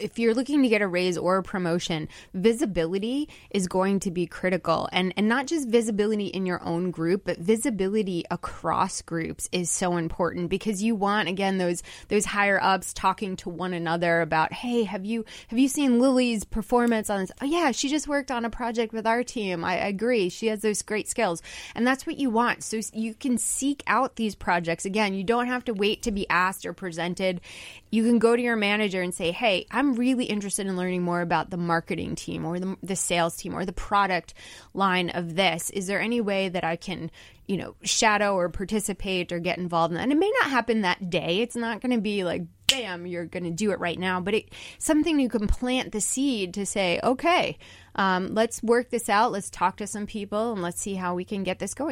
if you're looking to get a raise or a promotion, visibility is going to be critical. And and not just visibility in your own group, but visibility across groups is so important because you want again those those higher ups talking to one another about, "Hey, have you have you seen Lily's performance on this? Oh yeah, she just worked on a project with our team. I, I agree. She has those great skills." And that's what you want. So you can seek out these projects. Again, you don't have to wait to be asked or presented. You can go to your manager and say, "Hey, I'm really interested in learning more about the marketing team or the, the sales team or the product line of this. Is there any way that I can, you know, shadow or participate or get involved in that? And it may not happen that day. It's not going to be like, bam, you're going to do it right now. But it something you can plant the seed to say, okay, um, let's work this out. Let's talk to some people and let's see how we can get this going.